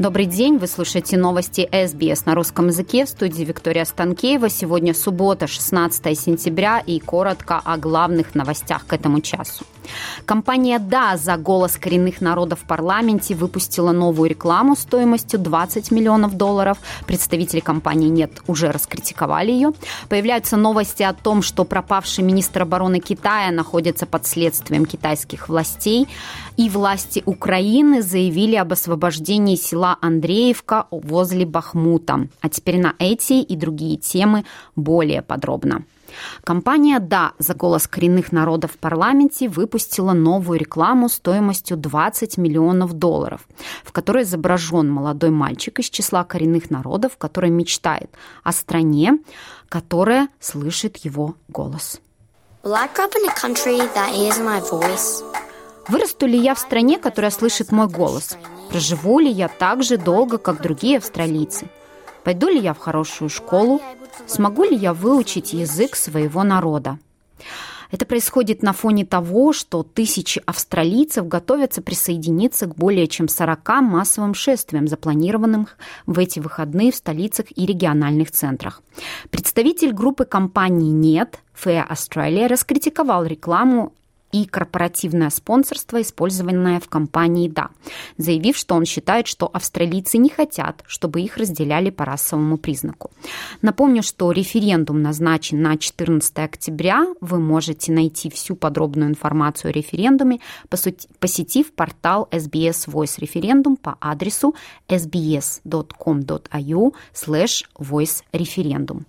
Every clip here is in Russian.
Добрый день, вы слушаете новости СБС на русском языке в студии Виктория Станкеева. Сегодня суббота, 16 сентября и коротко о главных новостях к этому часу. Компания «Да» за голос коренных народов в парламенте выпустила новую рекламу стоимостью 20 миллионов долларов. Представители компании «Нет» уже раскритиковали ее. Появляются новости о том, что пропавший министр обороны Китая находится под следствием китайских властей. И власти Украины заявили об освобождении села Андреевка возле Бахмута. А теперь на эти и другие темы более подробно. Компания «Да» за голос коренных народов в парламенте выпустила новую рекламу стоимостью 20 миллионов долларов, в которой изображен молодой мальчик из числа коренных народов, который мечтает о стране, которая слышит его голос. Вырасту ли я в стране, которая слышит мой голос? Проживу ли я так же долго, как другие австралийцы? Пойду ли я в хорошую школу? Смогу ли я выучить язык своего народа? Это происходит на фоне того, что тысячи австралийцев готовятся присоединиться к более чем 40 массовым шествиям, запланированным в эти выходные в столицах и региональных центрах. Представитель группы компаний «Нет» Fair Australia раскритиковал рекламу и корпоративное спонсорство, использованное в компании «Да», заявив, что он считает, что австралийцы не хотят, чтобы их разделяли по расовому признаку. Напомню, что референдум назначен на 14 октября. Вы можете найти всю подробную информацию о референдуме, посетив портал SBS Voice Referendum по адресу sbs.com.au slash voice referendum.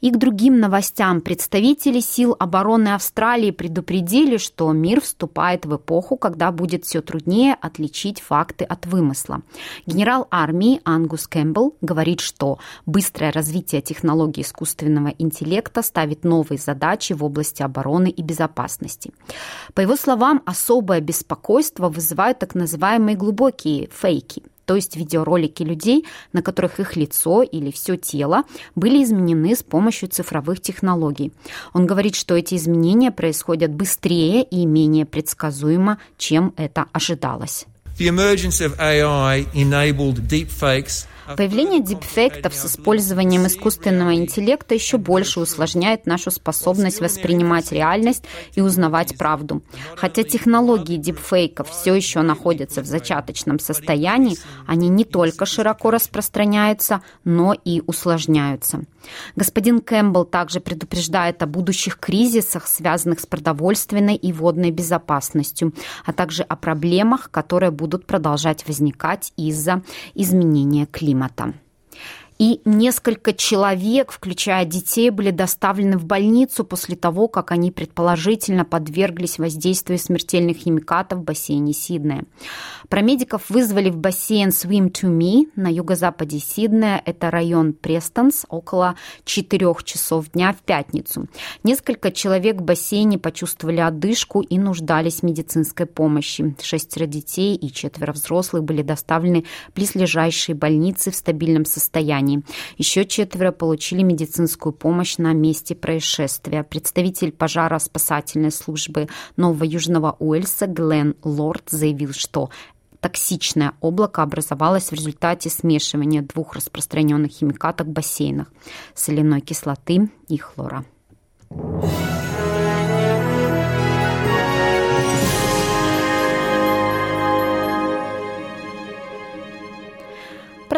И к другим новостям представители сил обороны Австралии предупредили, что мир вступает в эпоху, когда будет все труднее отличить факты от вымысла. Генерал армии Ангус Кэмпбелл говорит, что быстрое развитие технологий искусственного интеллекта ставит новые задачи в области обороны и безопасности. По его словам, особое беспокойство вызывают так называемые глубокие фейки – то есть видеоролики людей, на которых их лицо или все тело были изменены с помощью цифровых технологий. Он говорит, что эти изменения происходят быстрее и менее предсказуемо, чем это ожидалось. The emergence of AI enabled deepfakes Появление дипфейктов с использованием искусственного интеллекта еще больше усложняет нашу способность воспринимать реальность и узнавать правду. Хотя технологии дипфейков все еще находятся в зачаточном состоянии, они не только широко распространяются, но и усложняются. Господин Кэмпбелл также предупреждает о будущих кризисах, связанных с продовольственной и водной безопасностью, а также о проблемах, которые будут продолжать возникать из-за изменения климата климата. И несколько человек, включая детей, были доставлены в больницу после того, как они предположительно подверглись воздействию смертельных химикатов в бассейне Сиднея. Про медиков вызвали в бассейн Swim to Me на юго-западе Сиднея. Это район Престонс, около 4 часов дня в пятницу. Несколько человек в бассейне почувствовали одышку и нуждались в медицинской помощи. Шестеро детей и четверо взрослых были доставлены в близлежащие больницы в стабильном состоянии состоянии. Еще четверо получили медицинскую помощь на месте происшествия. Представитель пожаро-спасательной службы Нового Южного Уэльса Глен Лорд заявил, что токсичное облако образовалось в результате смешивания двух распространенных химикатов в бассейнах – соляной кислоты и хлора.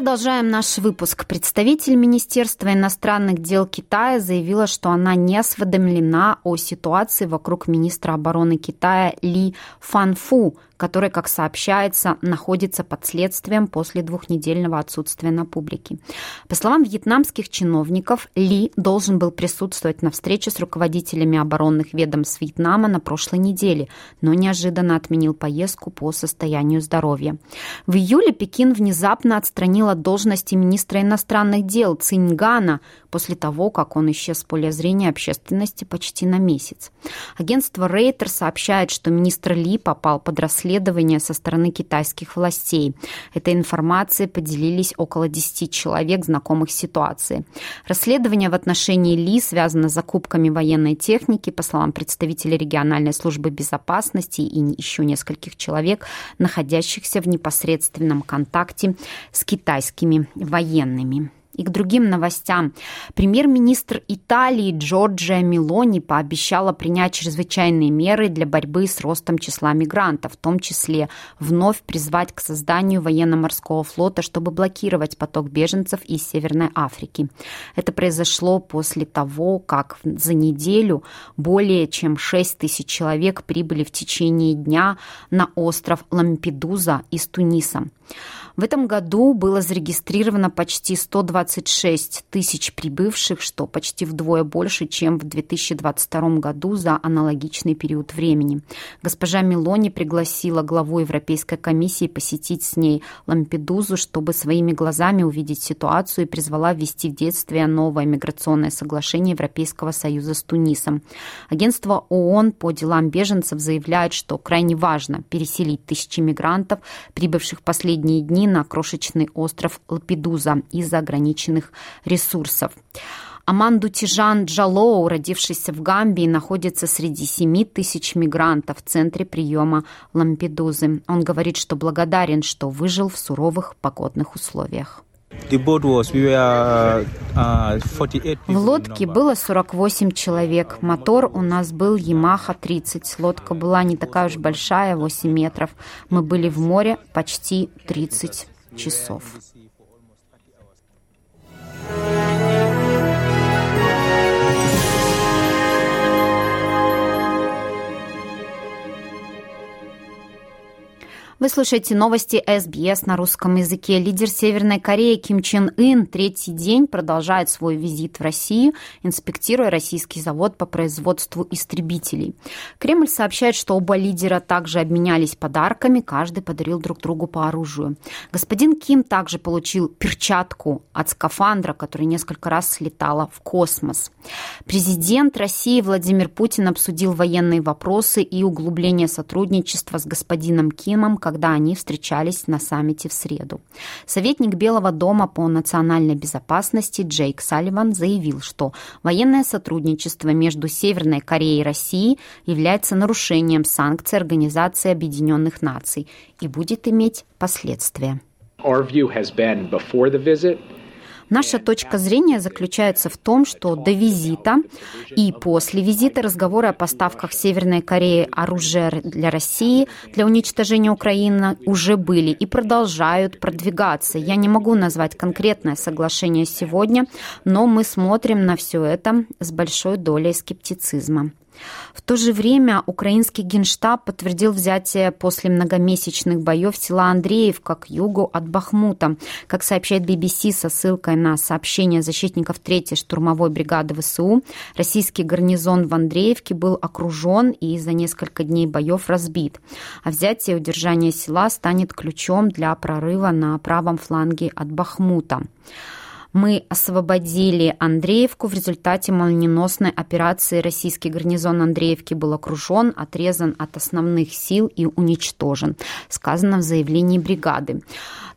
Продолжаем наш выпуск. Представитель Министерства иностранных дел Китая заявила, что она не осведомлена о ситуации вокруг министра обороны Китая Ли Фанфу, который, как сообщается, находится под следствием после двухнедельного отсутствия на публике. По словам вьетнамских чиновников, Ли должен был присутствовать на встрече с руководителями оборонных ведомств Вьетнама на прошлой неделе, но неожиданно отменил поездку по состоянию здоровья. В июле Пекин внезапно отстранил от должности министра иностранных дел Циньгана после того, как он исчез с поля зрения общественности почти на месяц. Агентство Рейтер сообщает, что министр Ли попал под расследование со стороны китайских властей. Этой информацией поделились около 10 человек, знакомых с ситуацией. Расследование в отношении Ли связано с закупками военной техники, по словам представителей региональной службы безопасности и еще нескольких человек, находящихся в непосредственном контакте с китайскими военными. И к другим новостям. Премьер-министр Италии Джорджия Мелони пообещала принять чрезвычайные меры для борьбы с ростом числа мигрантов, в том числе вновь призвать к созданию военно-морского флота, чтобы блокировать поток беженцев из Северной Африки. Это произошло после того, как за неделю более чем 6 тысяч человек прибыли в течение дня на остров Лампедуза из Туниса. В этом году было зарегистрировано почти 126 тысяч прибывших, что почти вдвое больше, чем в 2022 году за аналогичный период времени. Госпожа Мелони пригласила главу Европейской комиссии посетить с ней Лампедузу, чтобы своими глазами увидеть ситуацию и призвала ввести в действие новое миграционное соглашение Европейского Союза с Тунисом. Агентство ООН по делам беженцев заявляет, что крайне важно переселить тысячи мигрантов, прибывших в последние дни на крошечный остров Лапедуза из-за ограниченных ресурсов. Аманду Тижан Джалоу, родившийся в Гамбии, находится среди 7 тысяч мигрантов в центре приема Лампедузы. Он говорит, что благодарен, что выжил в суровых погодных условиях. Uh, uh, в лодке было 48 человек. Мотор у нас был Yamaha 30. Лодка была не такая уж большая, 8 метров. Мы были в море почти 30 часов. Вы слушаете новости СБС на русском языке. Лидер Северной Кореи Ким Чен Ын третий день продолжает свой визит в Россию, инспектируя российский завод по производству истребителей. Кремль сообщает, что оба лидера также обменялись подарками, каждый подарил друг другу по оружию. Господин Ким также получил перчатку от скафандра, который несколько раз слетала в космос. Президент России Владимир Путин обсудил военные вопросы и углубление сотрудничества с господином Кимом, когда они встречались на саммите в среду. Советник Белого дома по национальной безопасности Джейк Салливан заявил, что военное сотрудничество между Северной Кореей и Россией является нарушением санкций Организации Объединенных Наций и будет иметь последствия. Our view has been before the visit Наша точка зрения заключается в том, что до визита и после визита разговоры о поставках Северной Кореи оружия для России для уничтожения Украины уже были и продолжают продвигаться. Я не могу назвать конкретное соглашение сегодня, но мы смотрим на все это с большой долей скептицизма. В то же время украинский генштаб подтвердил взятие после многомесячных боев села Андреевка к югу от Бахмута. Как сообщает BBC со ссылкой на сообщение защитников 3-й штурмовой бригады ВСУ, российский гарнизон в Андреевке был окружен и за несколько дней боев разбит. А взятие и удержание села станет ключом для прорыва на правом фланге от Бахмута. Мы освободили Андреевку. В результате молниеносной операции российский гарнизон Андреевки был окружен, отрезан от основных сил и уничтожен, сказано в заявлении бригады.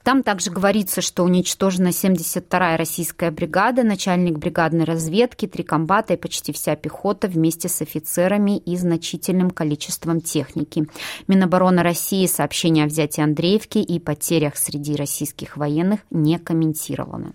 Там также говорится, что уничтожена 72-я российская бригада, начальник бригадной разведки, три комбата и почти вся пехота вместе с офицерами и значительным количеством техники. Минобороны России сообщение о взятии Андреевки и потерях среди российских военных не комментировано.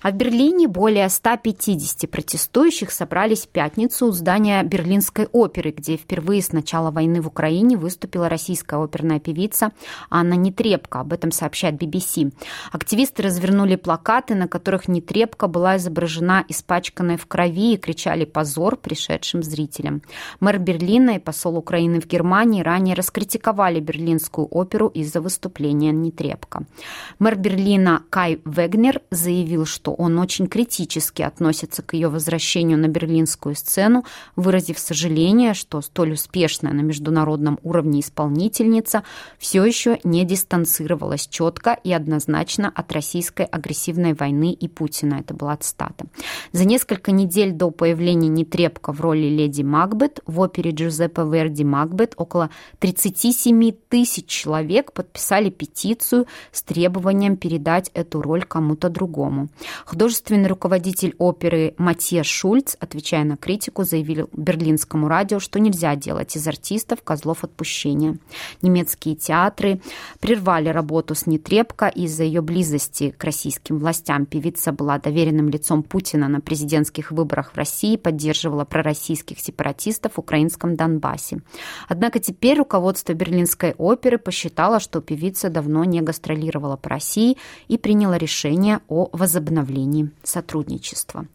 А в Берлине более 150 протестующих собрались в пятницу у здания Берлинской оперы, где впервые с начала войны в Украине выступила российская оперная певица Анна Нетребко. Об этом сообщает BBC. Активисты развернули плакаты, на которых Нетребко была изображена испачканной в крови и кричали «позор» пришедшим зрителям. Мэр Берлина и посол Украины в Германии ранее раскритиковали Берлинскую оперу из-за выступления Нетребко. Мэр Берлина Кай Вегнер заявил, что что он очень критически относится к ее возвращению на берлинскую сцену, выразив сожаление, что столь успешная на международном уровне исполнительница все еще не дистанцировалась четко и однозначно от российской агрессивной войны и Путина. Это была цитата. За несколько недель до появления Нетребко в роли леди Макбет в опере Джузеппе Верди Макбет около 37 тысяч человек подписали петицию с требованием передать эту роль кому-то другому. Художественный руководитель оперы Матье Шульц, отвечая на критику, заявил берлинскому радио, что нельзя делать из артистов козлов отпущения. Немецкие театры прервали работу с Нетребко из-за ее близости к российским властям. Певица была доверенным лицом Путина на президентских выборах в России, поддерживала пророссийских сепаратистов в украинском Донбассе. Однако теперь руководство Берлинской оперы посчитало, что певица давно не гастролировала по России и приняло решение о возобновлении возобновлении сотрудничества.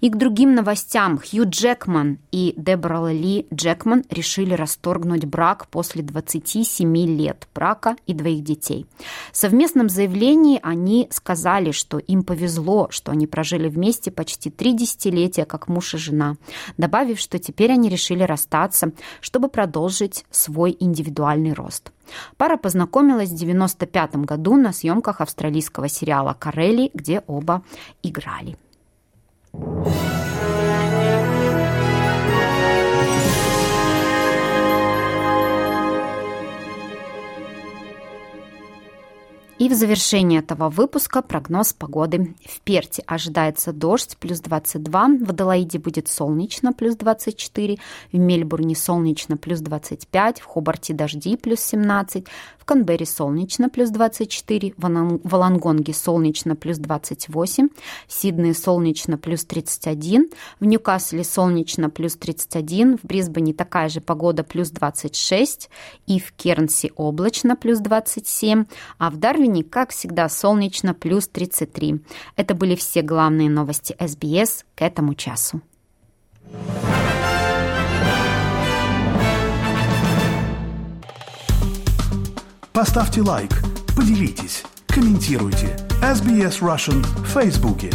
И к другим новостям. Хью Джекман и Дебора Ли Джекман решили расторгнуть брак после 27 лет брака и двоих детей. В совместном заявлении они сказали, что им повезло, что они прожили вместе почти три десятилетия как муж и жена, добавив, что теперь они решили расстаться, чтобы продолжить свой индивидуальный рост. Пара познакомилась в 1995 году на съемках австралийского сериала «Карелли», где оба играли. И в завершении этого выпуска прогноз погоды. В Перте ожидается дождь плюс 22, в Аделаиде будет солнечно плюс 24, в Мельбурне солнечно плюс 25, в Хобарте дожди плюс 17, в Канберре солнечно плюс 24, в Волонгонге солнечно плюс 28, в Сиднее солнечно плюс 31, в Ньюкасле солнечно плюс 31, в Брисбене такая же погода плюс 26 и в Кернсе облачно плюс 27, а в Дарвине Дарвине, как всегда, солнечно, плюс 33. Это были все главные новости СБС к этому часу. Поставьте лайк, поделитесь, комментируйте. SBS Russian в Фейсбуке.